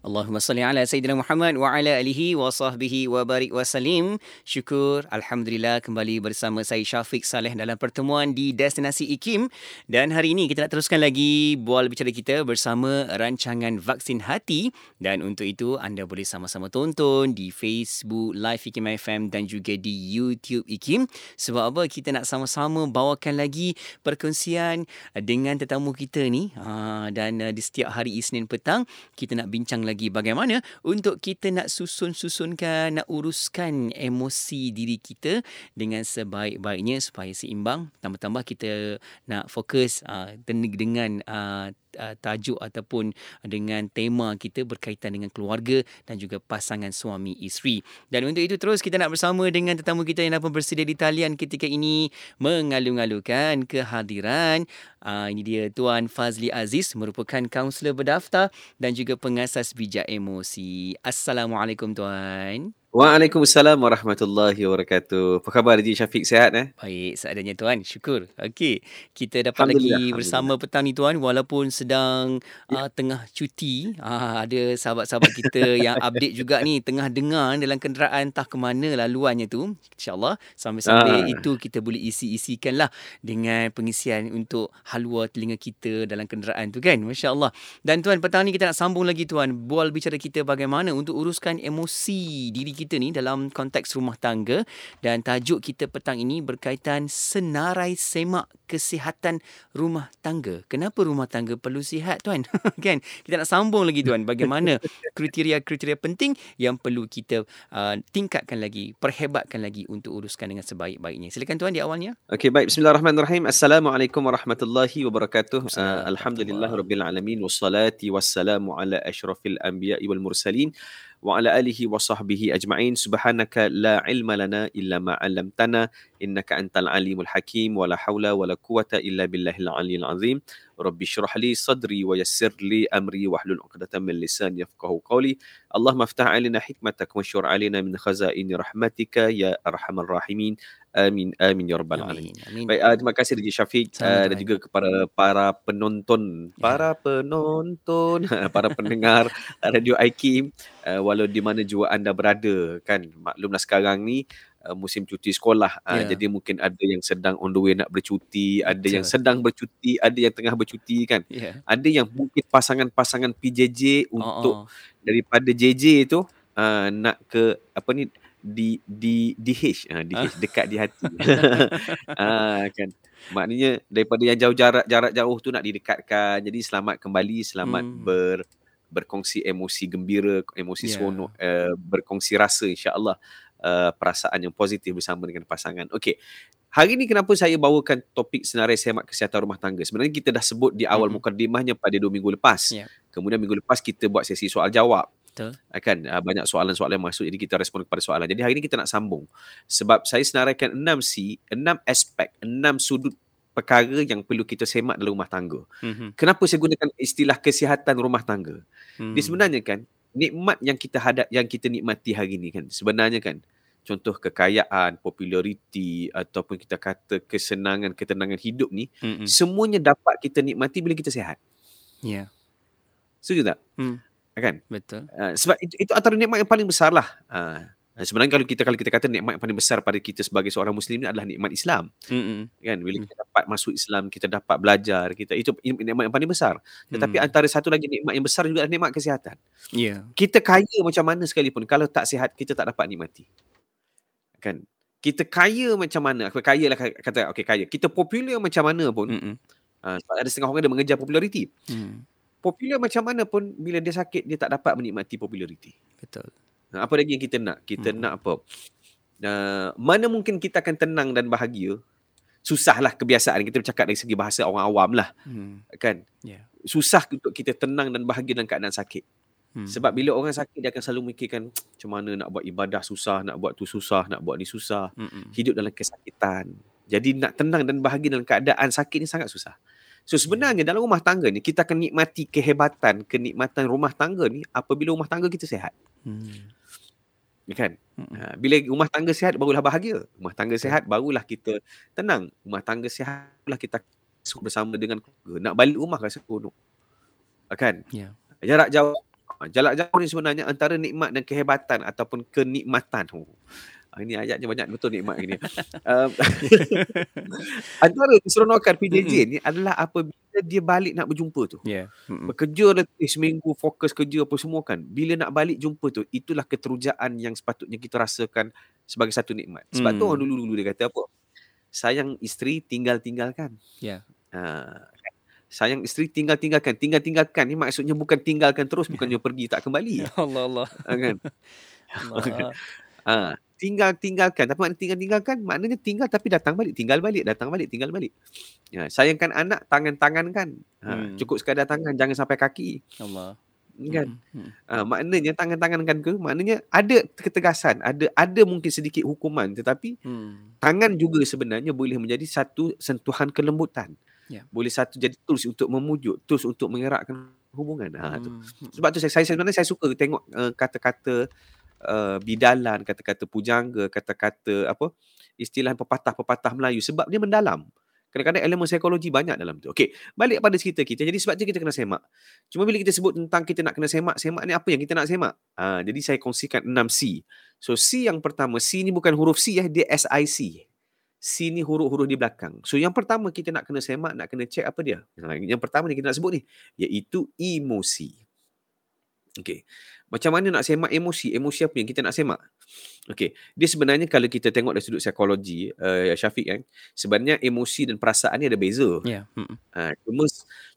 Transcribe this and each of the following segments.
Allahumma salli ala Sayyidina Muhammad wa ala alihi wa sahbihi wa barik wa salim. Syukur Alhamdulillah kembali bersama saya Syafiq Saleh dalam pertemuan di Destinasi IKIM. Dan hari ini kita nak teruskan lagi bual bicara kita bersama rancangan Vaksin Hati. Dan untuk itu anda boleh sama-sama tonton di Facebook Live IKIM FM dan juga di YouTube IKIM. Sebab apa kita nak sama-sama bawakan lagi perkongsian dengan tetamu kita ni. Ha, dan uh, di setiap hari Isnin petang kita nak bincang lagi bagaimana untuk kita nak susun-susunkan, nak uruskan emosi diri kita dengan sebaik-baiknya supaya seimbang. Tambah-tambah kita nak fokus uh, dengan uh, tajuk ataupun dengan tema kita berkaitan dengan keluarga dan juga pasangan suami isteri. Dan untuk itu terus kita nak bersama dengan tetamu kita yang dapat bersedia di talian ketika ini mengalu-alukan kehadiran Uh, ini dia Tuan Fazli Aziz merupakan kaunselor berdaftar dan juga pengasas bijak emosi. Assalamualaikum Tuan. Waalaikumsalam warahmatullahi wabarakatuh. Apa khabar Haji Syafiq sihat eh? Baik, seadanya tuan. Syukur. Okey, kita dapat lagi bersama petang ni tuan walaupun sedang ya. uh, tengah cuti. Uh, ada sahabat-sahabat kita yang update juga ni tengah dengar dalam kenderaan entah ke mana laluannya tu. Insya-Allah sambil-sambil uh. itu kita boleh isi-isikanlah dengan pengisian untuk halua telinga kita dalam kenderaan tu kan. Masya-Allah. Dan tuan petang ni kita nak sambung lagi tuan bual bicara kita bagaimana untuk uruskan emosi diri kita ni dalam konteks rumah tangga dan tajuk kita petang ini berkaitan senarai semak kesihatan rumah tangga. Kenapa rumah tangga perlu sihat tuan? kan? Kita nak sambung lagi tuan bagaimana kriteria-kriteria penting yang perlu kita uh, tingkatkan lagi, perhebatkan lagi untuk uruskan dengan sebaik-baiknya. Silakan tuan di awalnya. Okey baik bismillahirrahmanirrahim. Assalamualaikum warahmatullahi wabarakatuh. Uh, Alhamdulillah rabbil alamin wassalati wassalamu ala asyrafil anbiya'i wal mursalin wa ala alihi wa sahbihi ajma'in. Subhanaka la ilma lana illa ma'alamtana innaka antal alimul hakim wala haula wala quwata illa billahil aliyil azim. Rabbi shrah li sadri wa yassir li amri wahlul 'uqdatam min lisani yafqahu qawli. Allahumma aftah alina hikmatak wa shur alina min khazain rahmatika ya arhamar rahimin. Amin amin ya rabbal alamin. baik uh, terima kasih Haji Syafiq uh, dan juga kepada para penonton. Para penonton para pendengar radio IKIM uh, ah, walau di mana juga anda berada kan? Maklumlah sekarang ni uh, musim cuti sekolah. Uh, yeah. jadi mungkin ada yang sedang on the way nak bercuti, ada Betul. yang sedang bercuti, ada yang tengah bercuti kan. Yeah. Ada yang mungkin pasangan-pasangan PJJ untuk oh, oh. daripada JJ tu uh, nak ke apa ni di di di H uh, di H dekat di hati. ah kan. Maknanya daripada yang jauh jarak jarak jauh tu nak didekatkan. Jadi selamat kembali, selamat hmm. ber berkongsi emosi gembira, emosi yeah. seronok, uh, berkongsi rasa insya-Allah uh, perasaan yang positif bersama dengan pasangan. Okey. Hari ini kenapa saya bawakan topik senarai semak kesihatan rumah tangga? Sebenarnya kita dah sebut di awal mm-hmm. mukadimahnya pada dua minggu lepas. Yeah. Kemudian minggu lepas kita buat sesi soal jawab. Betul. Kan uh, banyak soalan-soalan yang masuk jadi kita respon kepada soalan. Jadi hari ini kita nak sambung. Sebab saya senaraikan enam C, enam aspek, enam sudut perkara yang perlu kita semak dalam rumah tangga. Mm-hmm. Kenapa saya gunakan istilah kesihatan rumah tangga? Mm. Dia sebenarnya kan nikmat yang kita hadap yang kita nikmati hari ini kan sebenarnya kan contoh kekayaan, populariti ataupun kita kata kesenangan, ketenangan hidup ni mm-hmm. semuanya dapat kita nikmati bila kita sihat. Ya. Yeah. Setuju tak? Mm kan betul uh, sebab itu, itu antara nikmat yang paling besar lah uh, sebenarnya kalau kita kalau kita kata nikmat yang paling besar pada kita sebagai seorang muslim ni adalah nikmat Islam mm-hmm. kan bila kita dapat masuk Islam kita dapat belajar kita itu nikmat yang paling besar tetapi mm. antara satu lagi nikmat yang besar juga adalah nikmat kesihatan yeah. kita kaya macam mana sekalipun kalau tak sihat kita tak dapat nikmati kan kita kaya macam mana aku kaya lah kata okey kaya kita popular macam mana pun mm-hmm. uh, ada setengah orang dia mengejar populariti mm popular macam mana pun bila dia sakit dia tak dapat menikmati populariti. Betul. Apa lagi yang kita nak? Kita hmm. nak apa? Uh, mana mungkin kita akan tenang dan bahagia? Susahlah kebiasaan kita bercakap dari segi bahasa orang awam lah. Hmm. Kan? Yeah. Susah untuk kita tenang dan bahagia dalam keadaan sakit. Hmm. Sebab bila orang sakit dia akan selalu mikirkan macam mana nak buat ibadah susah, nak buat tu susah, nak buat ni susah. Hmm. Hidup dalam kesakitan. Jadi nak tenang dan bahagia dalam keadaan sakit ni sangat susah. So sebenarnya dalam rumah tangga ni kita akan nikmati kehebatan, kenikmatan rumah tangga ni apabila rumah tangga kita sihat. Hmm. Ya kan? Ha, bila rumah tangga sihat barulah bahagia. Rumah tangga sihat barulah kita tenang. Rumah tangga sihat barulah kita bersama dengan keluarga. Nak balik rumah rasa seronok. Ha, kan? Yeah. Jarak jauh Jarak jauh ni sebenarnya antara nikmat dan kehebatan ataupun kenikmatan. Oh. Ah, Ini ayatnya banyak betul nikmat ini. um, antara keseronokan PJJ ni adalah apabila dia balik nak berjumpa tu. Ya. Mm-mm. Bekerja letih seminggu fokus kerja apa semua kan. Bila nak balik jumpa tu itulah keterujaan yang sepatutnya kita rasakan sebagai satu nikmat. Sebab tu Hmm. orang dulu-dulu dia kata apa? Sayang isteri tinggal-tinggalkan. Ya. Ha, sayang isteri tinggal-tinggalkan. Tinggal-tinggalkan ni maksudnya bukan tinggalkan terus bukannya pergi tak kembali. Allah Allah. Ha, kan? Allah. Ha, tinggal-tinggalkan. Tapi makna tinggal-tinggalkan maknanya tinggal tapi datang balik. Tinggal balik, datang balik, tinggal balik. Ha, sayangkan anak, tangan-tangan kan. Ha, Hmm. Cukup sekadar tangan, jangan sampai kaki. Allah. Kan? Mm-mm. Ha, maknanya tangan-tangan kan ke? Maknanya ada ketegasan, ada ada mungkin sedikit hukuman tetapi Hmm. tangan juga sebenarnya boleh menjadi satu sentuhan kelembutan. Ya. Boleh satu jadi tools untuk memujuk, tools untuk mengeratkan hubungan. Ha, tu. Hmm. Sebab tu saya, saya sebenarnya saya suka tengok uh, kata-kata uh, bidalan, kata-kata pujangga, kata-kata apa istilah pepatah-pepatah Melayu sebab dia mendalam. Kadang-kadang elemen psikologi banyak dalam tu. Okey, balik pada cerita kita. Jadi sebab tu kita kena semak. Cuma bila kita sebut tentang kita nak kena semak, semak ni apa yang kita nak semak? Ha, jadi saya kongsikan 6 C. So C yang pertama, C ni bukan huruf C ya, dia SIC. C ni huruf-huruf di belakang. So yang pertama kita nak kena semak, nak kena check apa dia. Ha, Yang pertama ni kita nak sebut ni, iaitu emosi. Okey. Macam mana nak semak emosi? Emosi apa yang kita nak semak? Okey. Dia sebenarnya kalau kita tengok dari sudut psikologi, uh, Syafiq kan, sebenarnya emosi dan perasaan ni ada beza. Ya. Mm-mm. Ha, cuma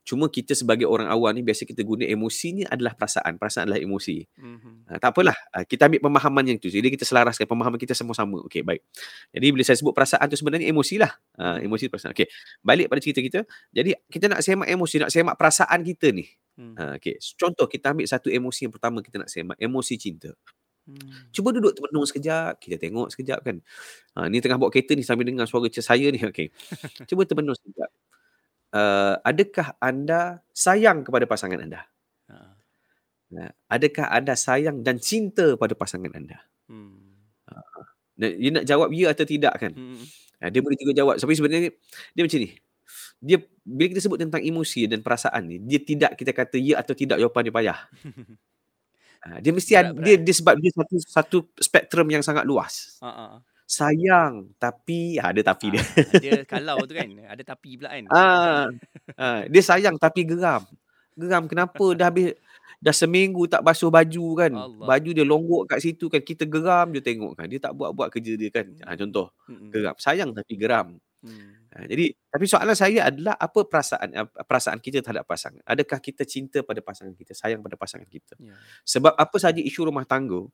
cuma kita sebagai orang awam ni biasa kita guna emosi ni adalah perasaan, perasaan adalah emosi. Mhm. Ha, tak apalah. Ha, kita ambil pemahaman yang tu. Jadi kita selaraskan pemahaman kita sama-sama. Okey, baik. Jadi bila saya sebut perasaan tu sebenarnya emosi lah. Ha, emosi perasaan. Okey. Balik pada cerita kita. Jadi kita nak semak emosi, nak semak perasaan kita ni. Hmm. Ha, okey. Contoh kita ambil satu emosi yang pertama kita nak semak, emosi cinta. Hmm. Cuba duduk termenung sekejap, kita tengok sekejap kan. Ha, ni tengah bawa kereta ni sambil dengar suara saya ni. Okey. Cuba termenung sekejap. Uh, adakah anda sayang kepada pasangan anda? Ha. Ha, adakah anda sayang dan cinta pada pasangan anda? Hmm. Dan dia nak jawab ya atau tidak kan? Hmm. Ha, dia boleh juga jawab. Tapi sebenarnya dia macam ni. Dia bila kita sebut tentang emosi dan perasaan ni, dia tidak kita kata ya atau tidak jawapan dia payah. Ha, dia mesti ada, Berat, dia dia sebab dia satu satu spektrum yang sangat luas. Ha. Sayang tapi ha, ada tapi dia. Ah, Dia kalau tu kan ada tapi pula kan. Ah, ah, dia sayang tapi geram. Geram kenapa dah habis dah seminggu tak basuh baju kan. Allah. Baju dia longgok kat situ kan. Kita geram dia tengok kan. Dia tak buat-buat kerja dia kan. Ha, contoh Mm-mm. geram. Sayang tapi geram. Hmm. Ha, jadi tapi soalan saya adalah apa perasaan eh, perasaan kita terhadap pasangan? Adakah kita cinta pada pasangan kita, sayang pada pasangan kita? Ya. Sebab apa saja isu rumah tangga,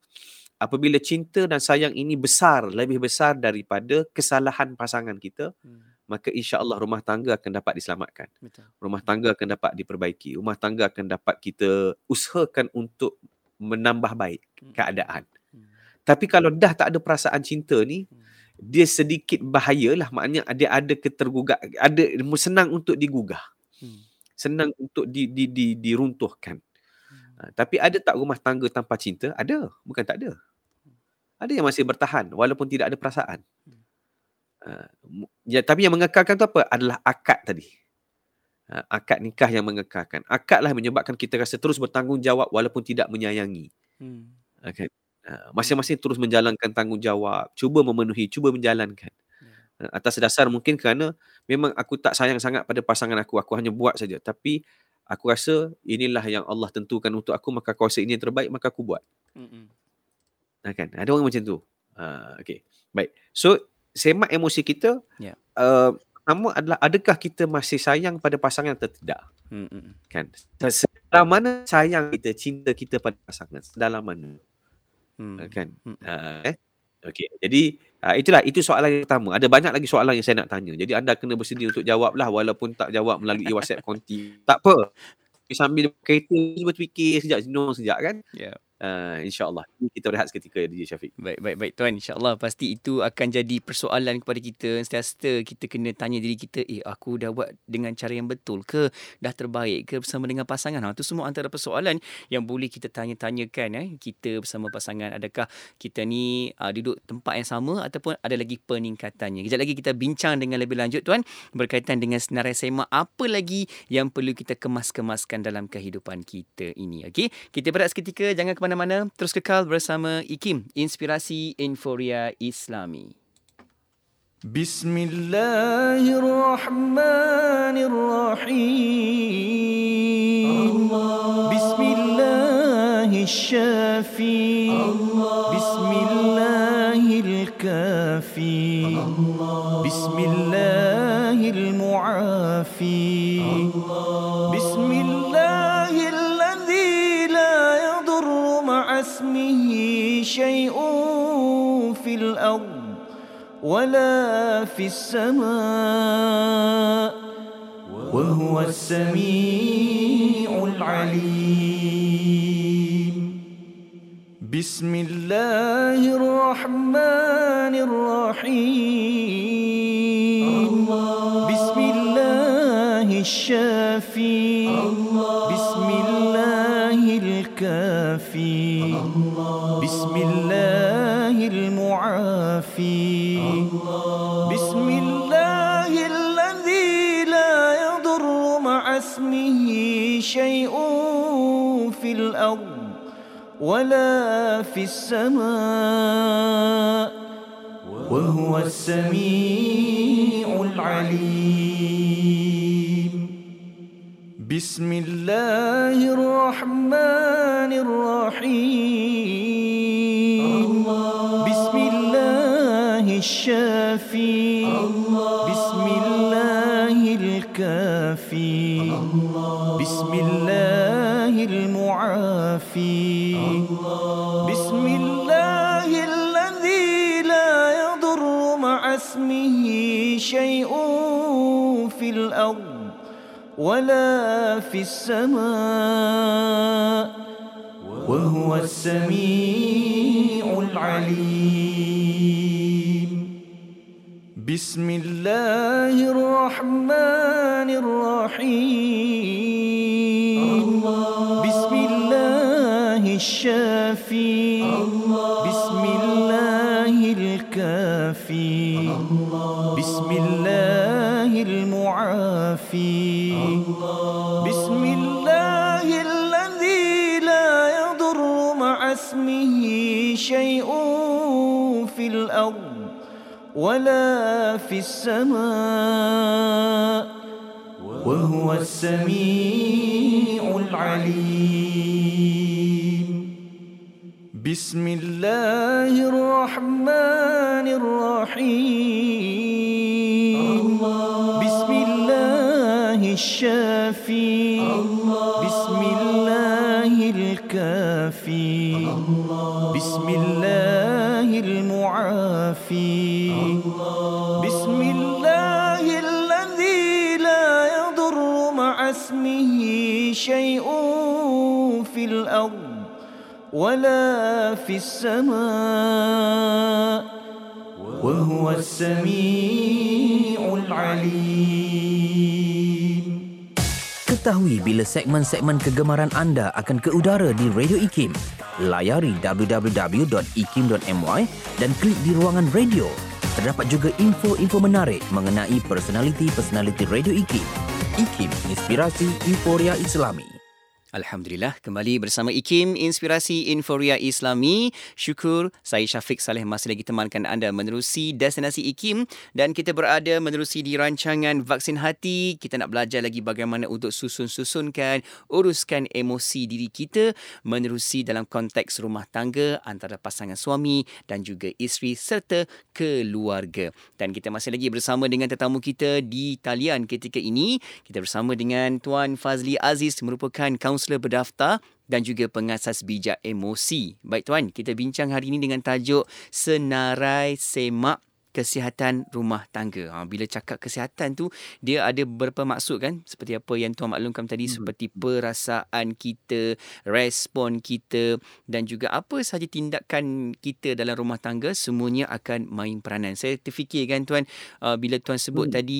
apabila cinta dan sayang ini besar, lebih besar daripada kesalahan pasangan kita, Hmm. maka insya-Allah rumah tangga akan dapat diselamatkan. Betul. Rumah tangga akan dapat diperbaiki. Rumah tangga akan dapat kita usahakan untuk menambah baik Hmm. keadaan. Hmm. Tapi kalau dah tak ada perasaan cinta ni, Hmm. Dia sedikit bahayalah. Maknanya dia ada ketergugah, ada senang untuk digugah. Hmm. Senang untuk di, di, di, diruntuhkan. Hmm. Ha, tapi ada tak rumah tangga tanpa cinta? Ada. Bukan tak ada. Ada yang masih bertahan walaupun tidak ada perasaan. Hmm. Mu- ya, tapi yang mengekalkan tu apa? Adalah akad tadi. Ha, akad nikah yang mengekalkan. Akad lah yang menyebabkan kita rasa terus bertanggungjawab walaupun tidak menyayangi. Hmm. Okay. Ha, masing-masing terus menjalankan tanggungjawab. Cuba memenuhi, cuba menjalankan. Ya. Ha, atas dasar mungkin kerana memang aku tak sayang sangat pada pasangan aku. Aku hanya buat saja. Tapi aku rasa inilah yang Allah tentukan untuk aku. Maka aku rasa ini yang terbaik, maka aku buat. Mm-mm. Ha, kan? Ada orang macam tu. Ha, okay. Baik. So, semak emosi kita. Ya. Uh, pertama adalah adakah kita masih sayang pada pasangan atau tidak? Mm-mm. Kan? Dalam mana sayang kita, cinta kita pada pasangan? Dalam mana? Hmm. Kan? Mm. Uh, eh? Okey. Jadi uh, itulah itu soalan yang pertama. Ada banyak lagi soalan yang saya nak tanya. Jadi anda kena bersedia untuk jawablah walaupun tak jawab melalui WhatsApp konti. Tak apa. Sambil kereta cuba fikir sekejap, jenuh sekejap kan. Ya. Uh, insyaAllah. Kita rehat seketika DJ Syafiq. Baik, baik, baik Tuan. InsyaAllah pasti itu akan jadi persoalan kepada kita. Setiap kita kena tanya diri kita, eh aku dah buat dengan cara yang betul ke? Dah terbaik ke bersama dengan pasangan? Ha, semua antara persoalan yang boleh kita tanya-tanyakan. Eh. Kita bersama pasangan, adakah kita ni uh, duduk tempat yang sama ataupun ada lagi peningkatannya? Kejap lagi kita bincang dengan lebih lanjut Tuan berkaitan dengan senarai semak apa lagi yang perlu kita kemas-kemaskan dalam kehidupan kita ini. Okey, kita berehat seketika. Jangan ke mana-mana. Terus kekal bersama IKIM, Inspirasi Inforia Islami. Bismillahirrahmanirrahim. Allah. Bismillahirrahmanirrahim. Allah. Bismillahirrahmanirrahim. Bismillahirrahmanirrahim. Bismillahirrahmanirrahim. شيء في الأرض ولا في السماء وهو السميع العليم. بسم الله الرحمن الرحيم. بسم الله الشافي. بسم الله الكافي. بسم الله المعافي. بسم الله الذي لا يضر مع اسمه شيء في الأرض ولا في السماء وهو السميع العليم. بسم الله الرحمن الرحيم. بسم الله الشافي. بسم الله الكافي. بسم الله المعافي. بسم الله الذي لا يضر مع اسمه شيء في الأرض ولا في السماء. وهو السميع العليم. بسم الله الرحمن الرحيم. بسم الله الشافي. بسم الله الكافي. بسم الله المعافي. بسم ولا في السماء وهو السميع العليم. بسم الله الرحمن الرحيم. بسم الله الشافي. بسم الله الكافي. بسم الله المعافي. شيء في الأرض ولا في السماء وهو السميع العليم Ketahui bila segmen-segmen kegemaran anda akan ke udara di Radio IKIM. Layari www.ikim.my dan klik di ruangan radio. Terdapat juga info-info menarik mengenai personaliti-personaliti Radio IKIM. IKIM, Inspirasi Euforia Islami. Alhamdulillah kembali bersama IKIM Inspirasi Inforia Islami. Syukur saya Syafiq Saleh masih lagi temankan anda menerusi destinasi IKIM dan kita berada menerusi di rancangan Vaksin Hati. Kita nak belajar lagi bagaimana untuk susun-susunkan, uruskan emosi diri kita menerusi dalam konteks rumah tangga antara pasangan suami dan juga isteri serta keluarga. Dan kita masih lagi bersama dengan tetamu kita di talian ketika ini. Kita bersama dengan Tuan Fazli Aziz merupakan kaunselor berdaftar dan juga pengasas bijak emosi. Baik tuan, kita bincang hari ini dengan tajuk Senarai Semak kesihatan rumah tangga. Ha, bila cakap kesihatan tu dia ada beberapa maksud kan seperti apa yang tuan maklumkan tadi hmm. seperti perasaan kita, respon kita dan juga apa sahaja tindakan kita dalam rumah tangga semuanya akan main peranan. Saya terfikir kan tuan uh, bila tuan sebut hmm. tadi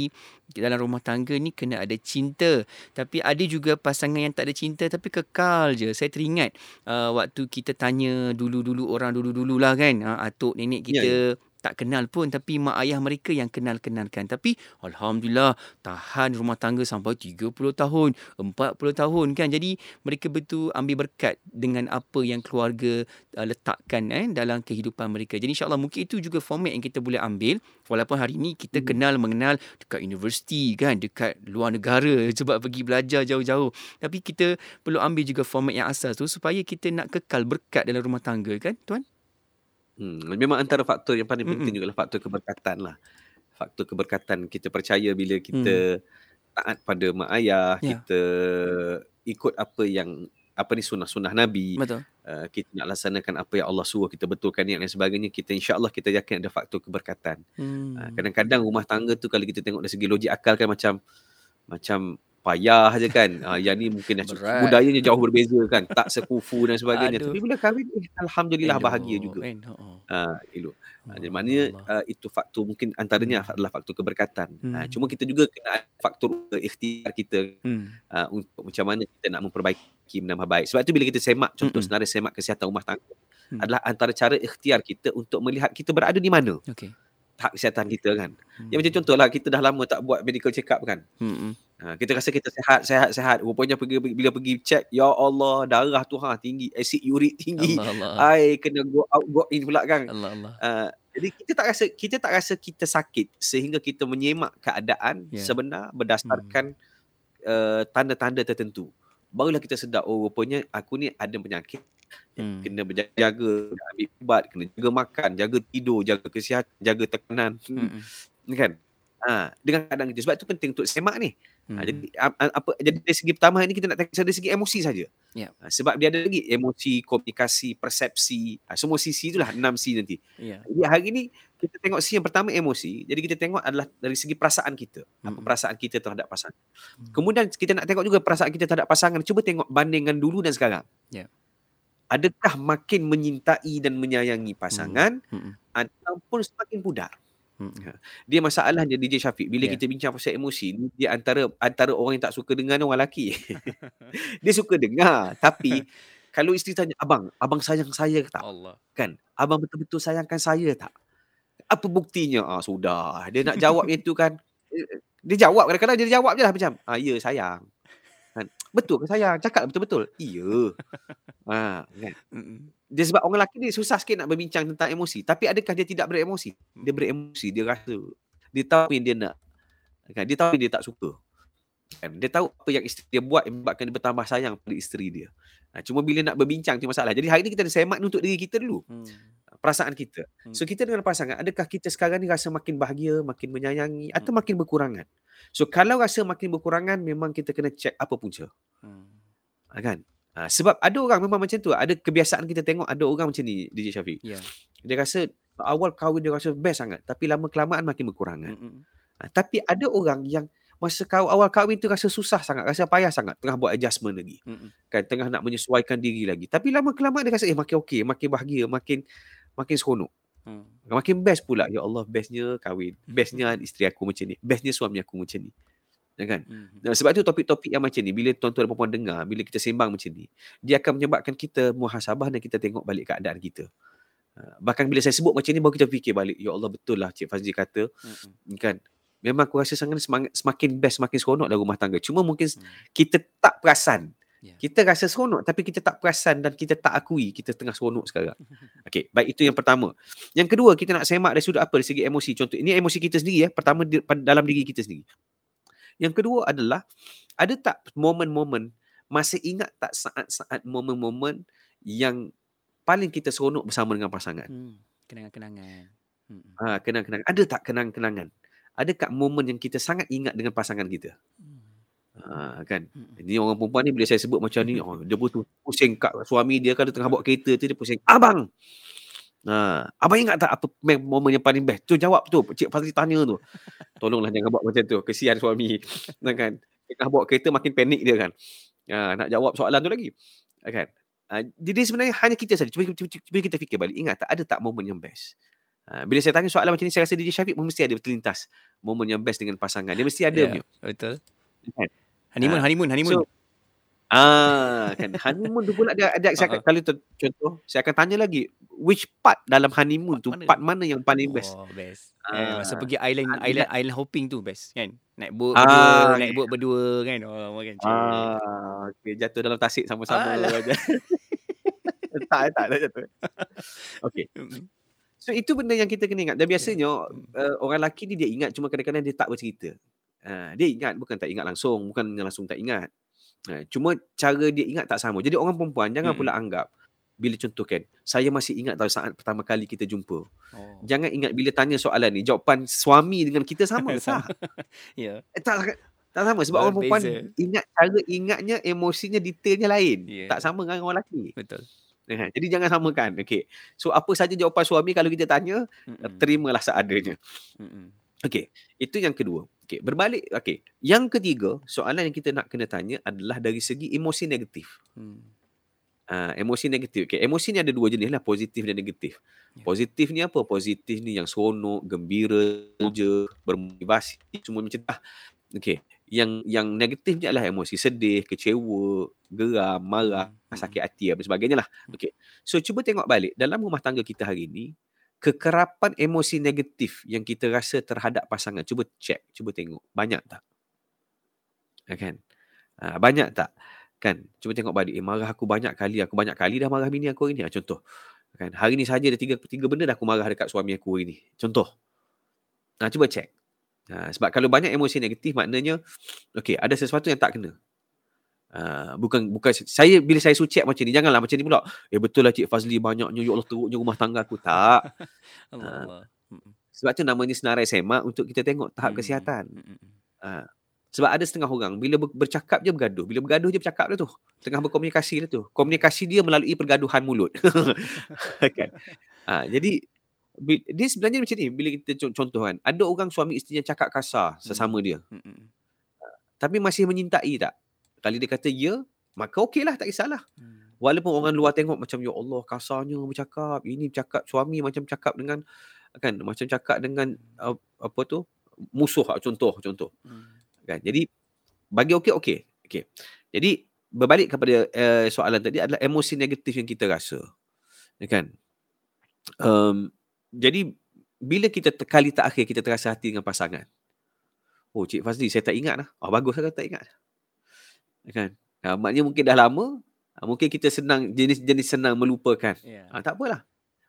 dalam rumah tangga ni kena ada cinta tapi ada juga pasangan yang tak ada cinta tapi kekal je. Saya teringat uh, waktu kita tanya dulu-dulu orang dulu-dululah kan uh, atuk nenek kita yeah, yeah tak kenal pun tapi mak ayah mereka yang kenal-kenalkan. Tapi alhamdulillah tahan rumah tangga sampai 30 tahun 40 tahun kan? Jadi mereka betul ambil berkat dengan apa yang keluarga uh, letakkan eh dalam kehidupan mereka. Jadi insyaallah mungkin itu juga format yang kita boleh ambil. Walaupun hari ini kita hmm. kenal mengenal dekat universiti kan? Dekat luar negara sebab pergi belajar jauh-jauh. Tapi kita perlu ambil juga format yang asas tu supaya kita nak kekal berkat dalam rumah tangga kan tuan Hmm, memang antara faktor yang paling penting mm-hmm. juga faktor keberkatan lah. Faktor keberkatan kita percaya bila kita mm. taat pada mak ayah, yeah. kita ikut apa yang apa ni sunnah-sunnah Nabi. Betul. Uh, kita nak laksanakan apa yang Allah suruh, kita betulkan niat dan sebagainya, kita insya-Allah kita yakin ada faktor keberkatan. Hmm. Uh, kadang-kadang rumah tangga tu kalau kita tengok dari segi logik akal kan macam macam payah je kan. Uh, yang ni mungkin Berat. budayanya jauh berbeza kan. Tak sekufu dan sebagainya. Aduh. Tapi bila kahwin, eh, Alhamdulillah Aduh. bahagia juga. Uh, elok. Uh, jadi mana uh, itu faktor mungkin antaranya hmm. adalah faktor keberkatan. Hmm. Uh, cuma kita juga kena faktor ikhtiar kita hmm. uh, untuk macam mana kita nak memperbaiki menambah baik. Sebab tu bila kita semak, contoh hmm. senarai semak kesihatan rumah tangga hmm. adalah antara cara ikhtiar kita untuk melihat kita berada di mana. Okay hak kesihatan kita kan. Hmm. Yang macam contohlah kita dah lama tak buat medical check up kan. Hmm. Ha, kita rasa kita sehat, sehat, sehat. Rupanya pergi, bila pergi check, ya Allah, darah tu ha, tinggi, acid uric tinggi. Ai kena go out, go in pula kan. Allah, Allah. Uh, jadi kita tak rasa kita tak rasa kita sakit sehingga kita menyemak keadaan yeah. sebenar berdasarkan hmm. uh, tanda-tanda tertentu. Barulah kita sedar oh rupanya aku ni ada penyakit Hmm. Kena berjaga, ambil ubat, kena jaga makan, jaga tidur, jaga kesihatan, jaga tekanan. Hmm. Kan? Ha, dengan keadaan itu. Sebab itu penting untuk semak ni. Ha, hmm. Ha, jadi, apa, jadi dari segi pertama ini kita nak tengok dari segi emosi saja. Yeah. Ha, sebab dia ada lagi emosi, komunikasi, persepsi. Ha, semua sisi itulah enam C nanti. Yeah. Jadi hari ini kita tengok C yang pertama emosi. Jadi kita tengok adalah dari segi perasaan kita. Hmm. Apa perasaan kita terhadap pasangan. Hmm. Kemudian kita nak tengok juga perasaan kita terhadap pasangan. Cuba tengok bandingkan dulu dan sekarang. Yeah adakah makin menyintai dan menyayangi pasangan hmm. Hmm. ataupun semakin pudar hmm. Ha. dia masalahnya DJ Syafiq bila yeah. kita bincang pasal emosi dia antara antara orang yang tak suka dengar orang lelaki. Dia suka dengar tapi kalau isteri tanya abang abang sayang saya tak? Allah. kan? Abang betul-betul sayangkan saya tak? Apa buktinya? Ah sudah. Dia nak jawab itu kan dia jawab kadang-kadang dia jawab je lah macam ah ya sayang. Kan? Betul ke sayang? Cakap betul-betul? Iya. Ha, kan? Dia sebab orang lelaki ni susah sikit nak berbincang tentang emosi. Tapi adakah dia tidak beremosi? Dia beremosi, dia rasa. Dia tahu yang dia nak. Kan? Dia tahu yang dia tak suka. Kan? Dia tahu apa yang isteri dia buat yang membuatkan dia bertambah sayang pada isteri dia. Ha, cuma bila nak berbincang tu masalah. Jadi hari ni kita ada semak untuk diri kita dulu. Hmm. Perasaan kita. Hmm. So kita dengan pasangan, adakah kita sekarang ni rasa makin bahagia, makin menyayangi atau hmm. makin berkurangan? So kalau rasa makin berkurangan, memang kita kena check apa punca. Hmm. Ha, kan? Ha, sebab ada orang memang macam tu. Ada kebiasaan kita tengok ada orang macam ni DJ Syafiq. Yeah. Dia rasa awal kahwin dia rasa best sangat. Tapi lama kelamaan makin berkurang. Mm-hmm. Ha, tapi ada orang yang masa kau awal kahwin tu rasa susah sangat. Rasa payah sangat. Tengah buat adjustment lagi. Mm-hmm. Kan, tengah nak menyesuaikan diri lagi. Tapi lama kelamaan dia rasa eh makin okey. Makin bahagia. Makin makin seronok. Mm. Makin best pula. Ya Allah bestnya kahwin. Bestnya isteri aku macam ni. Bestnya suami aku macam ni. Ya kan? Mm-hmm. Sebab itu topik-topik yang macam ni bila tuan-tuan dan puan dengar, bila kita sembang macam ni, dia akan menyebabkan kita muhasabah dan kita tengok balik keadaan kita. Ha, bahkan bila saya sebut macam ni baru kita fikir balik, ya Allah betul lah Cik Fazli kata, mm-hmm. kan? Memang aku rasa sangat semakin best, semakin seronok dalam rumah tangga. Cuma mungkin mm. kita tak perasan. Yeah. Kita rasa seronok tapi kita tak perasan dan kita tak akui kita tengah seronok sekarang. Okey, baik itu yang pertama. Yang kedua, kita nak semak dari sudut apa dari segi emosi. Contoh, ini emosi kita sendiri ya. Pertama dalam diri kita sendiri. Yang kedua adalah ada tak momen-momen masih ingat tak saat-saat momen-momen yang paling kita seronok bersama dengan pasangan? Hmm, kenangan-kenangan. Hmm. Ha, kenang-kenangan. Ada tak kenang-kenangan? Ada tak momen yang kita sangat ingat dengan pasangan kita? Hmm. Ha, kan? Hmm. Ini orang perempuan ni bila saya sebut macam ni, oh, dia butuh pusing kat suami dia kalau tengah bawa kereta tu dia pusing. Abang, Ha, abang ingat tak apa me- momen yang paling best? Tu jawab tu, Cik Fazli tanya tu. Tolonglah jangan buat macam tu. Kesian suami. Kan? Tengah bawa kereta makin panik dia kan. Ha, nak jawab soalan tu lagi. Ha, Kan? Ha, jadi sebenarnya hanya kita saja. Cuba, cuba, cuba, kita fikir balik. Ingat tak ada tak momen yang best? Ha, bila saya tanya soalan macam ni, saya rasa DJ Syafiq mesti ada terlintas momen yang best dengan pasangan. Dia mesti ada punya. betul. Kan? Honeymoon, Ah, honeymoon, honeymoon. So, ah, kan honeymoon tu pula ada ada saya Ah, ah. akan, kalau contoh saya akan tanya lagi which part dalam honeymoon Part tu mana? part mana yang paling best? Oh, best. Eh, masa Ah, pergi island ah, island island hopping tu best kan. Naik boat Ah, berdua, naik ya. boat berdua kan. Oh, makan. Ah, okay, jatuh dalam tasik sama-sama. Alah. tak, tak, tak jatuh. Okay. So itu benda yang kita kena ingat. Dan biasanya uh, orang lelaki ni dia ingat cuma kadang-kadang dia tak bercerita. Uh, dia ingat bukan tak ingat langsung, bukan langsung tak ingat. Uh, cuma cara dia ingat tak sama. Jadi orang perempuan jangan Mm-mm. pula anggap bila contohkan saya masih ingat tahu saat pertama kali kita jumpa. Oh. Jangan ingat bila tanya soalan ni jawapan suami dengan kita sama Sama. tak? Ya. Eh, tak tak sama sebab orang perempuan ingat cara ingatnya emosinya detailnya lain. Ya. Tak sama dengan orang lelaki. Betul. Eh, Jadi jangan samakan. Okey. So apa saja jawapan suami kalau kita tanya, Mm-mm. terimalah seadanya. Mm-mm. Okey, itu yang kedua. Okey, berbalik. Okey, yang ketiga, soalan yang kita nak kena tanya adalah dari segi emosi negatif. Hmm. Uh, emosi negatif. Okey, emosi ni ada dua jenis lah, positif dan negatif. Ya. Positif ni apa? Positif ni yang seronok, gembira, je, bermotivasi, semua macam tu. lah. Okey, yang yang negatif ni adalah emosi sedih, kecewa, geram, marah, Hmm. sakit hati dan sebagainya lah. Okey. So cuba tengok balik dalam rumah tangga kita hari ni, kekerapan emosi negatif yang kita rasa terhadap pasangan, cuba check, cuba tengok, banyak tak? Ya kan? Ha, banyak tak? Kan? Cuba tengok balik, eh marah aku banyak kali, aku banyak kali dah marah bini aku hari ni. Ha, contoh. Kan? Hari ni saja ada tiga, tiga benda dah aku marah dekat suami aku hari ni. Contoh. Ha, cuba check. Ha, sebab kalau banyak emosi negatif maknanya okey ada sesuatu yang tak kena. Uh, bukan bukan saya bila saya suci macam ni janganlah macam ni pula. Eh betul lah Cik Fazli banyaknya ya Allah teruknya rumah tangga aku tak. Allah Ah. Allah. Sebab tu namanya senarai semak untuk kita tengok tahap kesihatan. Uh, sebab ada setengah orang bila ber- bercakap je bergaduh. Bila bergaduh je bercakap dah tu. Tengah berkomunikasi dah tu. Komunikasi dia melalui pergaduhan mulut. kan? Uh, jadi dia sebenarnya macam ni bila kita con- contoh kan. Ada orang suami isteri yang cakap kasar sesama dia. Mm-mm. Tapi masih menyintai tak? Kalau dia kata ya, maka okeylah tak kisahlah. Mm. Walaupun orang luar tengok macam ya Allah kasarnya bercakap. Ini bercakap suami macam cakap dengan kan macam cakap dengan uh, apa tu musuh ah, contoh contoh Mm. kan. Jadi bagi okey okey. Okey. Jadi berbalik kepada uh, soalan tadi adalah emosi negatif yang kita rasa. Ya kan? Um, jadi bila kita te- kali tak kita terasa hati dengan pasangan. Oh Cik Fazli saya tak ingat lah. Oh bagus saya tak ingat. Kan? Ha, maknanya mungkin dah lama ha, mungkin kita senang jenis-jenis senang melupakan. Ya. Ha, tak apalah.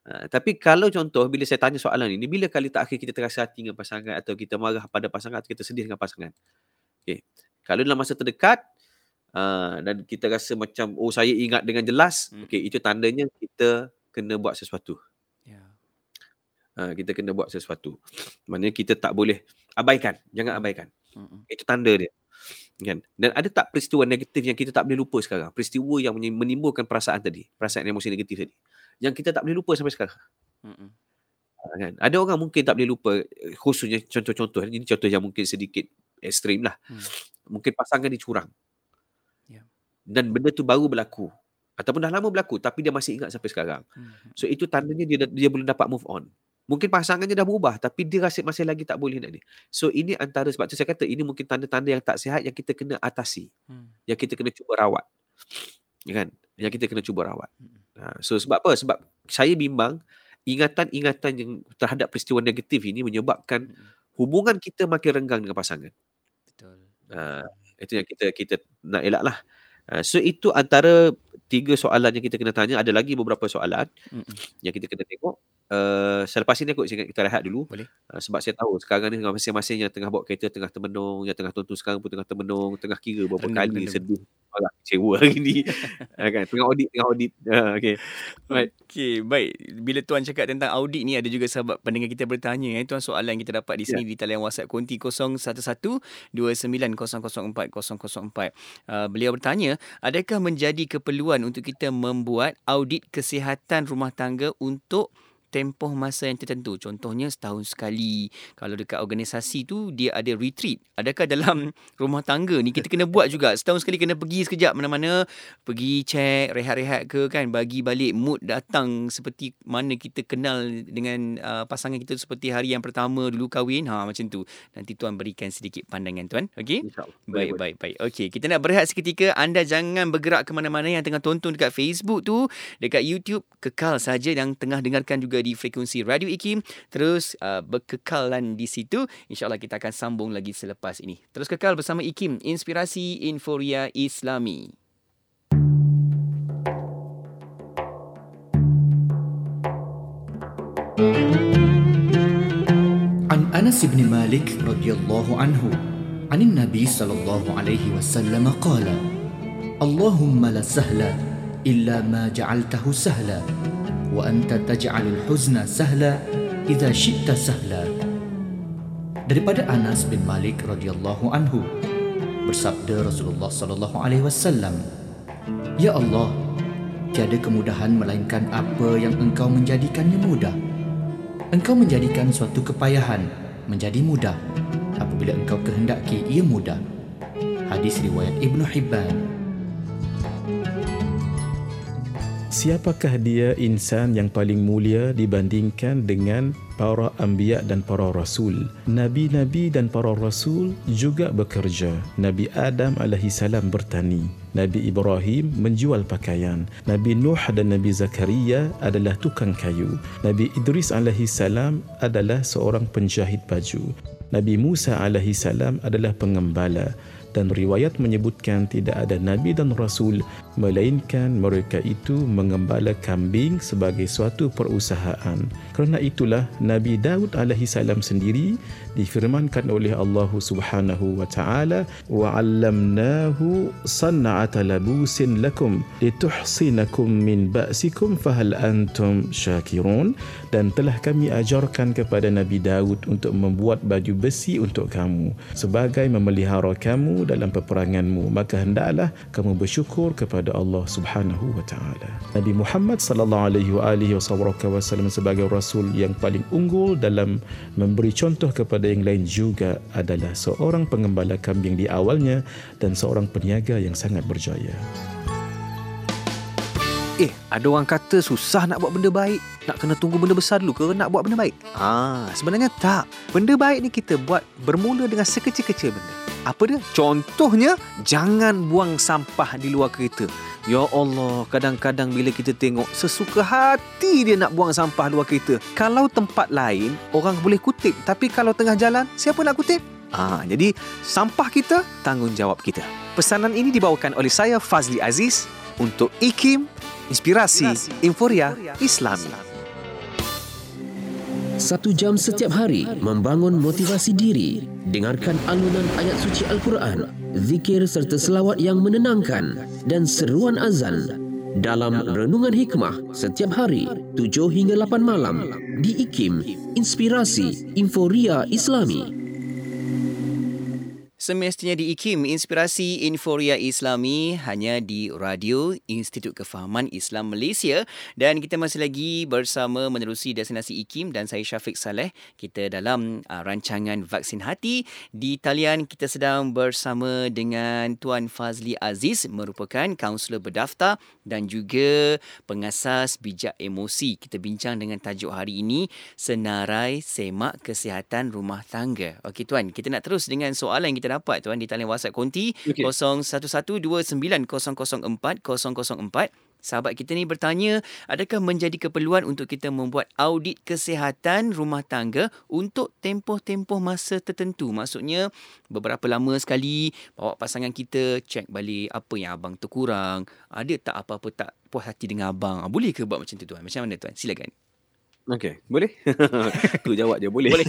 Ha, tapi kalau contoh bila saya tanya soalan ini, bila kali tak akhir kita terasa hati dengan pasangan atau kita marah pada pasangan atau kita sedih dengan pasangan. Okey. Kalau dalam masa terdekat uh, dan kita rasa macam oh saya ingat dengan jelas, Hmm. okey itu tandanya kita kena buat sesuatu. Ha, kita kena buat sesuatu. Maknanya kita tak boleh abaikan, jangan abaikan. Mm-mm. Itu tanda dia. Kan? Dan ada tak peristiwa negatif yang kita tak boleh lupa sekarang? Peristiwa yang menimbulkan perasaan tadi, perasaan emosi negatif tadi. Yang kita tak boleh lupa sampai sekarang. Ha, kan? Ada orang mungkin tak boleh lupa eh, khususnya contoh-contoh ini contoh yang mungkin sedikit ekstrim lah. Hmm. Mungkin pasangan dicurang. Ya. Dan benda tu baru berlaku. Ataupun dah lama berlaku tapi dia masih ingat sampai sekarang. Mm-mm. So itu tandanya dia dia belum dapat move on. Mungkin pasangannya dah berubah tapi dia rasa masih lagi tak boleh nak ni. So ini antara sebab tu saya kata ini mungkin tanda-tanda yang tak sihat yang kita kena atasi. Mm. Yang kita kena cuba rawat. Ya kan? Yang kita kena cuba rawat. Mm. Ha, so sebab apa? Sebab saya bimbang ingatan-ingatan yang terhadap peristiwa negatif ini menyebabkan Mm-mm. hubungan kita makin renggang dengan pasangan. Betul. Ha, itu yang kita kita nak elak lah. Ha, so itu antara tiga soalan yang kita kena tanya. Ada lagi beberapa soalan Mm-mm. yang kita kena tengok. Uh, selepas ini aku ingat kita rehat dulu. Boleh. Uh, sebab saya tahu sekarang ni dengan masing-masing yang tengah bawa kereta tengah termenung, yang tengah tonton sekarang pun tengah termenung, tengah kira berapa Renung, kali renung. sedih, marah, kecewa hari ni. Ha, kan? Tengah audit, tengah audit. Uh, okay. Right. Okey, baik. Bila tuan cakap tentang audit ni ada juga sahabat pendengar kita bertanya eh tuan soalan yang kita dapat di sini di talian WhatsApp konti 011 2904 Uh, beliau bertanya, adakah menjadi keperluan untuk kita membuat audit kesihatan rumah tangga untuk tempoh masa yang tertentu. Contohnya setahun sekali. Kalau dekat organisasi tu dia ada retreat. Adakah dalam rumah tangga ni kita kena buat juga. Setahun sekali kena pergi sekejap mana-mana. Pergi check, rehat-rehat ke kan. Bagi balik mood datang seperti mana kita kenal dengan uh, pasangan kita seperti hari yang pertama dulu kahwin. Ha macam tu. Nanti tuan berikan sedikit pandangan tuan. Okey? Baik, baik, baik. Okey, kita nak berehat seketika. Anda jangan bergerak ke mana-mana yang tengah tonton dekat Facebook tu, dekat YouTube, kekal saja yang tengah dengarkan juga di frekuensi Radio IKIM. Terus uh, berkekalan di situ. InsyaAllah kita akan sambung lagi selepas ini. Terus kekal bersama IKIM, Inspirasi Inforia Islami. عن أنس بن مالك رضي الله عنه عن النبي صلى الله عليه وسلم قال اللهم لا سهل إلا ما جعلته سهلا وأنت تجعل الحزن سهلا إذا شئت سهلا daripada Anas bin Malik radhiyallahu anhu bersabda Rasulullah sallallahu alaihi wasallam Ya Allah tiada kemudahan melainkan apa yang engkau menjadikannya mudah Engkau menjadikan suatu kepayahan menjadi mudah apabila engkau kehendaki ia mudah. Hadis riwayat Ibnu Hibban. Siapakah dia insan yang paling mulia dibandingkan dengan para anbiya dan para rasul? Nabi-nabi dan para rasul juga bekerja. Nabi Adam alaihi salam bertani. Nabi Ibrahim menjual pakaian. Nabi Nuh dan Nabi Zakaria adalah tukang kayu. Nabi Idris alaihi salam adalah seorang penjahit baju. Nabi Musa alaihi salam adalah pengembala dan riwayat menyebutkan tidak ada nabi dan rasul melainkan mereka itu mengembala kambing sebagai suatu perusahaan. Kerana itulah Nabi Daud alaihi salam sendiri difirmankan oleh Allah Subhanahu wa taala wa 'allamnahu san'ata labusin lakum lituhsinakum min ba'sikum fahal antum syakirun dan telah kami ajarkan kepada Nabi Daud untuk membuat baju besi untuk kamu sebagai memelihara kamu dalam peperanganmu maka hendaklah kamu bersyukur kepada Allah Subhanahu wa taala. Nabi Muhammad sallallahu alaihi wa alihi wasallam sebagai rasul yang paling unggul dalam memberi contoh kepada yang lain juga adalah seorang pengembala kambing di awalnya dan seorang peniaga yang sangat berjaya. Eh, ada orang kata susah nak buat benda baik. Nak kena tunggu benda besar dulu ke nak buat benda baik? Ah, sebenarnya tak. Benda baik ni kita buat bermula dengan sekecil-kecil benda. Apa dia? Contohnya, jangan buang sampah di luar kereta. Ya Allah, kadang-kadang bila kita tengok sesuka hati dia nak buang sampah luar kereta. Kalau tempat lain, orang boleh kutip. Tapi kalau tengah jalan, siapa nak kutip? Ah, jadi sampah kita, tanggungjawab kita. Pesanan ini dibawakan oleh saya Fazli Aziz untuk IKIM Inspirasi Inforia Islami. Satu jam setiap hari membangun motivasi diri. Dengarkan alunan ayat suci Al-Quran, zikir serta selawat yang menenangkan dan seruan azan dalam Renungan Hikmah setiap hari 7 hingga 8 malam di IKIM Inspirasi Inforia Islami. Semestinya di IKIM, Inspirasi Inforia Islami hanya di Radio Institut Kefahaman Islam Malaysia. Dan kita masih lagi bersama menerusi destinasi IKIM dan saya Syafiq Saleh. Kita dalam uh, rancangan Vaksin Hati. Di talian kita sedang bersama dengan Tuan Fazli Aziz merupakan kaunselor berdaftar dan juga pengasas bijak emosi. Kita bincang dengan tajuk hari ini, Senarai Semak Kesihatan Rumah Tangga. Okey Tuan, kita nak terus dengan soalan yang kita dapat tuan di talian WhatsApp konti okay. 0112900404. Sahabat kita ni bertanya, adakah menjadi keperluan untuk kita membuat audit kesihatan rumah tangga untuk tempoh-tempoh masa tertentu? Maksudnya, beberapa lama sekali bawa pasangan kita cek balik apa yang abang terkurang. Ada tak apa-apa tak puas hati dengan abang? Boleh ke buat macam tu tuan? Macam mana tuan? Silakan. Okey, boleh? Aku jawab je, boleh. Boleh.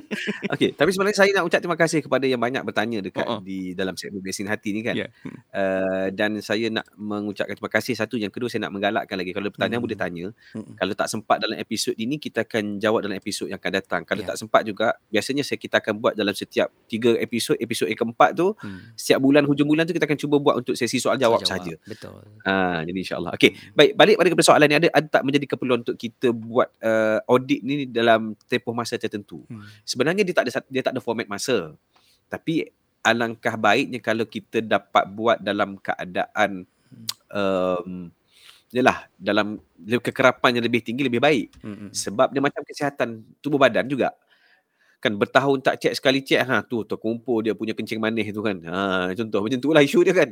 Okey, tapi sebenarnya saya nak ucap terima kasih kepada yang banyak bertanya dekat oh. di dalam segmen Besin Hati ni kan. Ya. Hmm. Uh, dan saya nak mengucapkan terima kasih satu yang kedua saya nak menggalakkan lagi kalau ada pertanyaan Hmm. boleh tanya Hmm. kalau tak sempat dalam episod ini kita akan jawab dalam episod yang akan datang kalau Ya. tak sempat juga biasanya saya kita akan buat dalam setiap tiga episod episod yang keempat tu Hmm. setiap bulan hujung bulan tu kita akan cuba buat untuk sesi soal jawab Soal saja. Betul. Ah, jadi insyaallah. Okey, baik balik pada kepada soalan ni ada ada tak menjadi keperluan untuk kita buat uh, uh, audit ni dalam tempoh masa tertentu. Hmm. Sebenarnya dia tak ada dia tak ada format masa. Tapi alangkah baiknya kalau kita dapat buat dalam keadaan um, yalah dalam kekerapan yang lebih tinggi lebih baik. Hmm. Sebab dia macam kesihatan tubuh badan juga. Kan bertahun tak cek sekali cek ha tu terkumpul dia punya kencing manis tu kan. Ha contoh macam tu lah isu dia kan.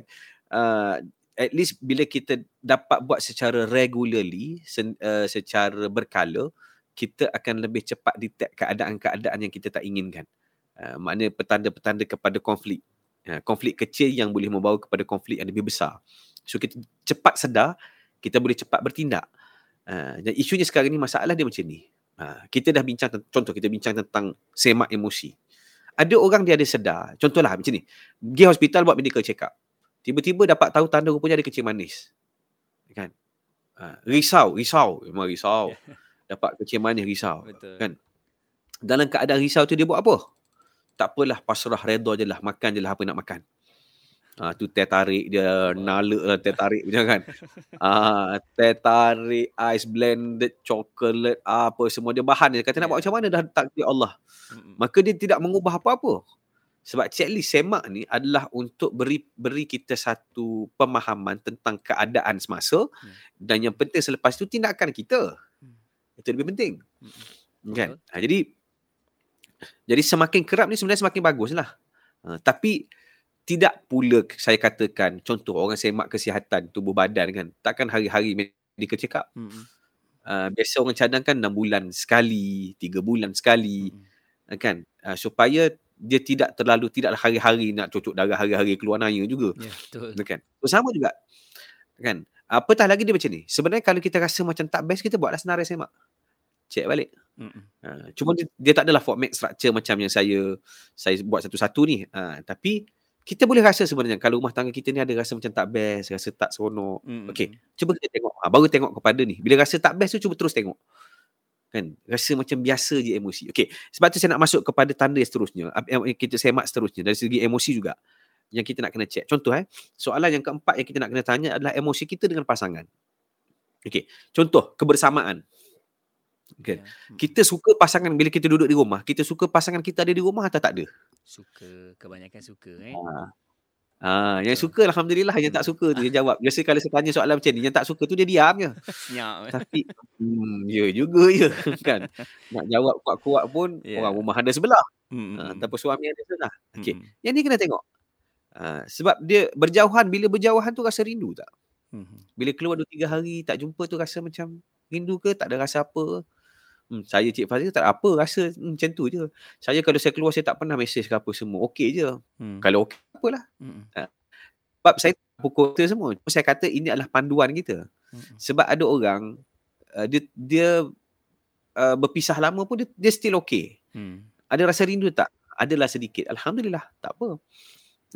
Uh, at least bila kita dapat buat secara regularly sen, uh, secara berkala kita akan lebih cepat detect keadaan-keadaan yang kita tak inginkan. Uh, maknanya petanda-petanda kepada konflik. Uh, konflik kecil yang boleh membawa kepada konflik yang lebih besar. So kita cepat sedar kita boleh cepat bertindak. Uh, dan isunya sekarang ni masalah dia macam ni. Uh, kita dah bincang, contoh kita bincang tentang semak emosi. Ada orang dia ada sedar, contohlah macam ni. Pergi hospital buat medical check up. Tiba-tiba dapat tahu tanda rupanya ada kecil manis. Kan? Uh, risau, risau. Memang risau. Dapat kecil manis, risau. Betul. Kan? Dalam keadaan risau tu dia buat apa? Tak apalah, pasrah, reda je lah. Makan je lah apa nak makan. Ah tu teh tarik dia nala lah teh tarik macam kan. Ah teh tarik ice blended chocolate apa semua dia bahan dia kata nak buat macam mana dah takdir Allah. Maka dia tidak mengubah apa-apa. Sebab checklist semak ni adalah untuk beri beri kita satu pemahaman tentang keadaan semasa Hmm. dan yang penting selepas itu tindakan kita. Hmm. Itu lebih penting. Hmm. Kan? Ha, jadi jadi semakin kerap ni sebenarnya semakin baguslah. Ha, tapi tidak pula saya katakan contoh orang semak kesihatan tubuh badan kan takkan hari-hari medical check up. Hmm. Uh, biasa orang cadangkan 6 bulan sekali, 3 bulan sekali Hmm. kan uh, supaya dia tidak terlalu tidak hari-hari nak cucuk darah hari-hari keluar naya juga Ya, betul. kan. So, sama juga kan. Apatah lagi dia macam ni. Sebenarnya kalau kita rasa macam tak best kita buatlah senarai semak. Cek balik. Uh, cuma dia, dia tak adalah format structure macam yang saya saya buat satu-satu ni. Uh, tapi kita boleh rasa sebenarnya kalau rumah tangga kita ni ada rasa macam tak best, rasa tak seronok. Okey, cuba kita tengok. Ha, baru tengok kepada ni. Bila rasa tak best tu cuba terus tengok. Kan? Rasa macam biasa je emosi. Okey, sebab tu saya nak masuk kepada tanda yang seterusnya. Yang kita semak seterusnya dari segi emosi juga. Yang kita nak kena check. Contoh eh, soalan yang keempat yang kita nak kena tanya adalah emosi kita dengan pasangan. Okey, contoh kebersamaan. Okay. Ya. Hmm. Kita suka pasangan bila kita duduk di rumah. Kita suka pasangan kita ada di rumah atau tak ada? Suka, kebanyakan suka eh. Ah, yang suka alhamdulillah, yang tak suka tu dia jawab. Biasa kalau saya tanya soalan macam ni, yang tak suka tu dia diam je. Eh. Tapi hmm, ya juga ya kan. Nak jawab kuat-kuat pun Ya. orang rumah ada sebelah Hmm. uh, ataupun suami ada sebelah. Okey. Hmm. Yang ni kena tengok. Uh, sebab dia berjauhan bila berjauhan tu rasa rindu tak? Hmm. Bila keluar 2 3 hari tak jumpa tu rasa macam rindu ke tak ada rasa apa? Hmm, saya Cik Fazil tak apa rasa hmm, macam tu je. Saya kalau saya keluar saya tak pernah mesej ke apa semua. Okey je. Hmm. Kalau okey apalah. Hmm. Sebab saya pukul kita semua. Saya kata ini adalah panduan kita. Hmm. Sebab ada orang uh, dia dia uh, berpisah lama pun dia, dia still okay. Hmm. Ada rasa rindu tak? Adalah sedikit. Alhamdulillah, tak apa.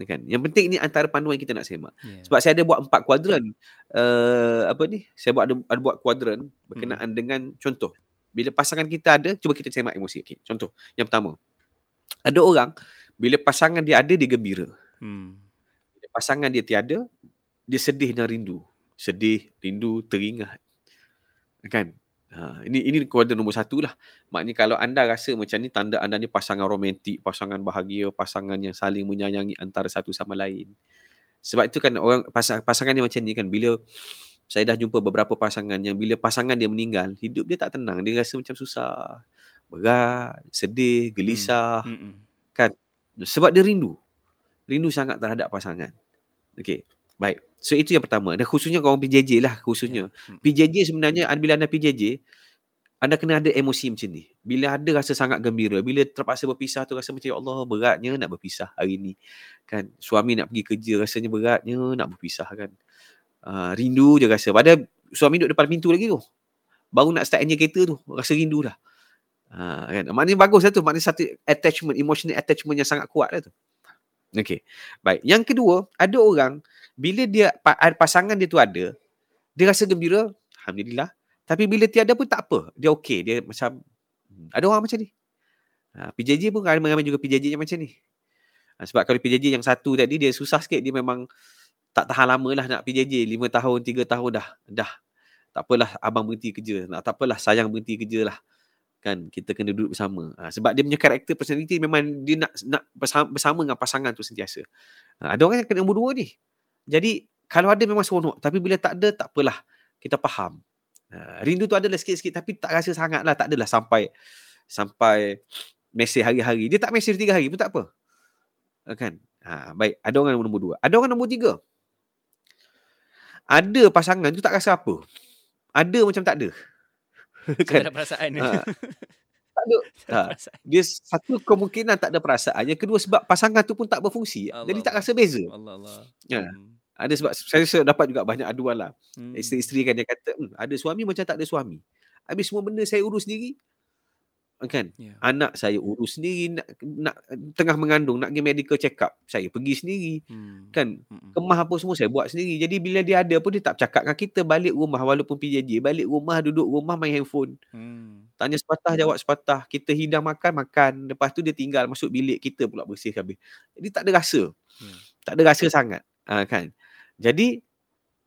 Kan? Yang penting ni antara panduan kita nak semak. Ya. Sebab saya ada buat empat kuadran. Uh, apa ni? Saya buat ada, ada buat kuadran berkenaan dengan contoh. Bila pasangan kita ada, cuba kita semak emosi. Okay. Contoh. Yang pertama. Ada orang, bila pasangan dia ada, dia gembira. Hmm. Bila pasangan dia tiada, dia sedih dan rindu. Sedih, rindu, teringat. Kan? Ha, ini ini kuadran nombor satu lah. Maknanya kalau anda rasa macam ni, tanda anda ni pasangan romantik, pasangan bahagia, pasangan yang saling menyayangi antara satu sama lain. Sebab itu kan orang pasang, pasangan yang macam ni kan, bila saya dah jumpa beberapa pasangan yang bila pasangan dia meninggal, hidup dia tak tenang. Dia rasa macam susah, berat, sedih, gelisah. Hmm. Sebab dia rindu. Rindu sangat terhadap pasangan. Okey. Baik. So itu yang pertama. Dan khususnya orang PJJ lah khususnya. Hmm. PJJ sebenarnya bila anda PJJ, anda kena ada emosi macam ni. Bila ada rasa sangat gembira, bila terpaksa berpisah tu rasa macam ya Allah beratnya nak berpisah hari ni. Kan suami nak pergi kerja rasanya beratnya nak berpisah kan. Uh, rindu je rasa. Padahal suami duduk depan pintu lagi tu. Baru nak start enjin kereta tu, rasa rindu dah. Ha, kan? Maknanya bagus lah tu. Maknanya satu attachment, emotional attachment yang sangat kuat lah tu. Okay. Baik. Yang kedua, ada orang, bila dia pa- pasangan dia tu ada, dia rasa gembira, Alhamdulillah. Tapi bila tiada pun tak apa. Dia okey. Dia macam, hmm, ada orang macam ni. Ha, PJJ pun ramai-ramai juga PJJ yang macam ni. Sebab kalau PJJ yang satu tadi, dia susah sikit. Dia memang tak tahan lama lah nak PJJ. Lima tahun, tiga tahun dah. Dah tak apalah abang berhenti kerja. Nak tak apalah sayang berhenti kerja lah. Kan kita kena duduk bersama. Ha, sebab dia punya karakter personality memang dia nak nak bersama, bersama dengan pasangan tu sentiasa. Ha, ada orang yang kena nombor dua ni. Jadi kalau ada memang seronok tapi bila tak ada tak apalah. Kita faham. Ha, rindu tu adalah sikit-sikit tapi tak rasa sangat lah. Tak adalah sampai sampai mesej hari-hari. Dia tak mesej tiga hari pun tak apa. Ha, kan? Ha, baik, ada orang nombor dua. Ada orang nombor tiga. Ada pasangan tu tak rasa apa. Ada macam tak ada. Tak ada perasaan. Ha. Tak ada. Ha. Dia satu kemungkinan tak ada perasaan. Yang kedua sebab pasangan tu pun tak berfungsi. Allah Jadi tak Allah. rasa beza. Allah Allah. Ya. Hmm. Ada sebab saya rasa dapat juga banyak aduan lah. Hmm. Isteri-isteri kan dia kata, hmm, ada suami macam tak ada suami. Habis semua benda saya urus sendiri. Kan? Ya. Anak saya urus sendiri. Nak, nak tengah mengandung, nak pergi medical check up. Saya pergi sendiri. Hmm. Kan? Mm-mm. Kemah apa semua saya buat sendiri. Jadi bila dia ada pun dia tak cakap dengan kita balik rumah walaupun PJJ. Balik rumah, duduk rumah main handphone. Hmm. Tanya sepatah, jawab sepatah. Kita hidang makan, makan. Lepas tu dia tinggal masuk bilik kita pula bersih habis. Jadi tak ada rasa. Hmm. Tak ada rasa sangat. Ha, kan? Jadi,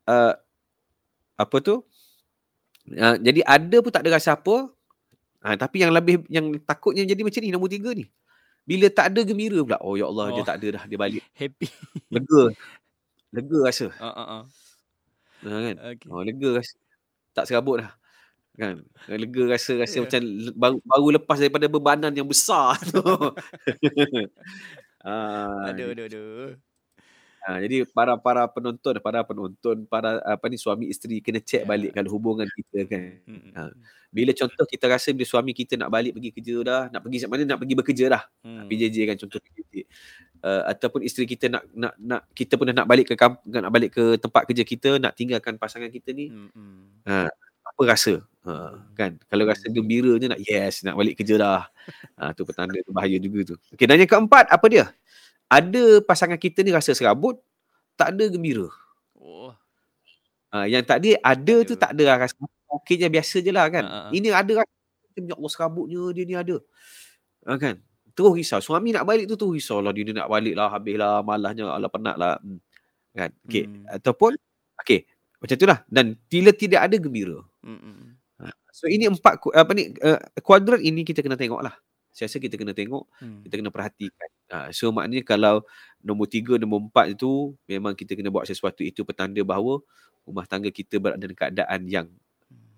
uh, apa tu? Uh, jadi ada pun tak ada rasa apa. Ha, tapi yang lebih, yang takutnya jadi macam ni, nombor tiga ni. Bila tak ada gembira pula. Oh ya Allah, oh. dia tak ada dah. Dia balik. Happy. Lega. Lega rasa. Ah ah ah. Ha, kan? Okey. Oh, lega rasa. Tak serabut dah. Kan? Lega rasa rasa Ya. macam baru, baru lepas daripada bebanan yang besar tu. ah, Aduh aduh aduh. Ah, jadi para para penonton, para penonton, para apa ni suami isteri kena check Ya. balik kalau hubungan kita kan. Ah. Bila contoh kita rasa bila suami kita nak balik pergi kerja dah, nak pergi mana nak pergi bekerja dah. Hmm. PJJ kan contoh PJJ. Uh, ataupun isteri kita nak nak nak kita pun dah nak balik ke kamp, nak balik ke tempat kerja kita, nak tinggalkan pasangan kita ni, hmm. ha, apa rasa? Ha, kan? Kalau rasa gembira je nak yes, nak balik kerja dah. Ha, tu petanda tu bahaya juga tu. Okey, dan yang keempat apa dia? Ada pasangan kita ni rasa serabut, tak ada gembira. Oh. Ha, yang tadi ada tu Ada. tak ada lah rasa okey je biasa je lah kan. Ha. Ini ada rasa ya Allah serabutnya dia ni ada. Ha, kan? Terus risau. Suami nak balik tu terus risau lah. Dia nak balik lah. Habis lah. Malahnya. Alah penat lah. Hmm. Kan? Okay. Hmm. Ataupun, okay. Macam tu lah. Dan bila tidak ada gembira. Hmm. hmm. So ini empat apa ni uh, kuadran ini kita kena tengok lah. Saya rasa kita kena tengok, Hmm. kita kena perhatikan. Uh, so maknanya kalau nombor tiga, nombor empat itu memang kita kena buat sesuatu itu petanda bahawa rumah tangga kita berada dalam keadaan yang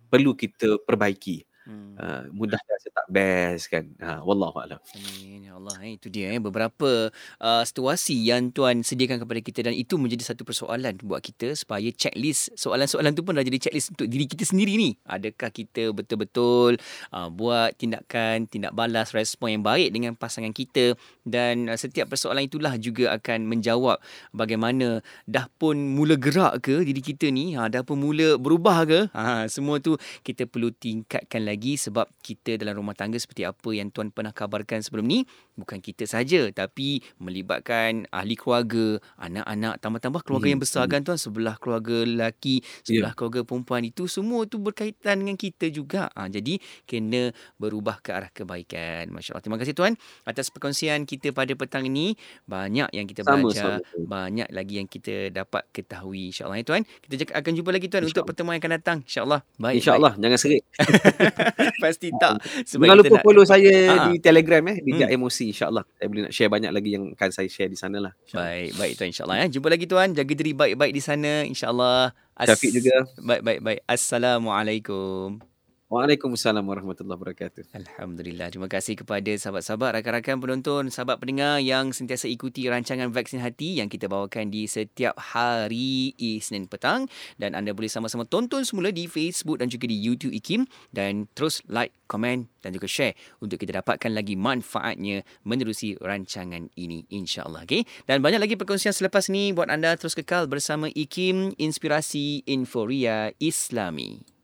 perlu kita perbaiki. Hmm. Uh, mudah rasa tak best kan. Ha, wallahu a'lam. Amin ya Allah eh, itu dia eh beberapa uh, situasi yang tuan sediakan kepada kita dan itu menjadi satu persoalan buat kita supaya checklist soalan-soalan tu pun dah jadi checklist untuk diri kita sendiri ni adakah kita betul-betul uh, buat tindakan tindak balas respon yang baik dengan pasangan kita dan uh, setiap persoalan itulah juga akan menjawab bagaimana dah pun mula gerak ke diri kita ni ha, dah pun mula berubah ke ha, semua tu kita perlu tingkatkan lagi sebab kita dalam rumah tangga seperti apa yang tuan pernah kabarkan sebelum ni bukan kita saja tapi melibatkan ahli keluarga, anak-anak, tambah-tambah keluarga Hmm, yang besar kan tuan, sebelah keluarga lelaki, sebelah keluarga perempuan itu semua tu berkaitan dengan kita juga. Ha, jadi kena berubah ke arah kebaikan. Masya-Allah. Terima kasih tuan atas perkongsian kita pada petang ini. Banyak yang kita Sama, belajar, sama. banyak lagi yang kita dapat ketahui insya-Allah ya tuan. Kita akan jumpa lagi tuan untuk InsyaAllah. pertemuan yang akan datang insya-Allah. Baik. InsyaAllah jangan serik. Pasti tak. Sebab Jangan lupa nak follow saya Ha. di Telegram eh, bijak Hmm. emosi insyaAllah. Saya boleh nak share banyak lagi yang akan saya share di sana lah. Baik, baik tuan insya-Allah ya. Jumpa lagi tuan. Jaga diri baik-baik di sana insya-Allah. As- Syafiq juga. Baik, baik, baik. Assalamualaikum. Waalaikumsalam warahmatullahi wabarakatuh. Alhamdulillah. Terima kasih kepada sahabat-sahabat, rakan-rakan penonton, sahabat pendengar yang sentiasa ikuti rancangan Vaksin Hati yang kita bawakan di setiap hari Isnin petang. Dan anda boleh sama-sama tonton semula di Facebook dan juga di YouTube IKIM. Dan terus like, komen dan juga share untuk kita dapatkan lagi manfaatnya menerusi rancangan ini insyaAllah. Okay? Dan banyak lagi perkongsian selepas ni buat anda terus kekal bersama IKIM Inspirasi Inforia Islami.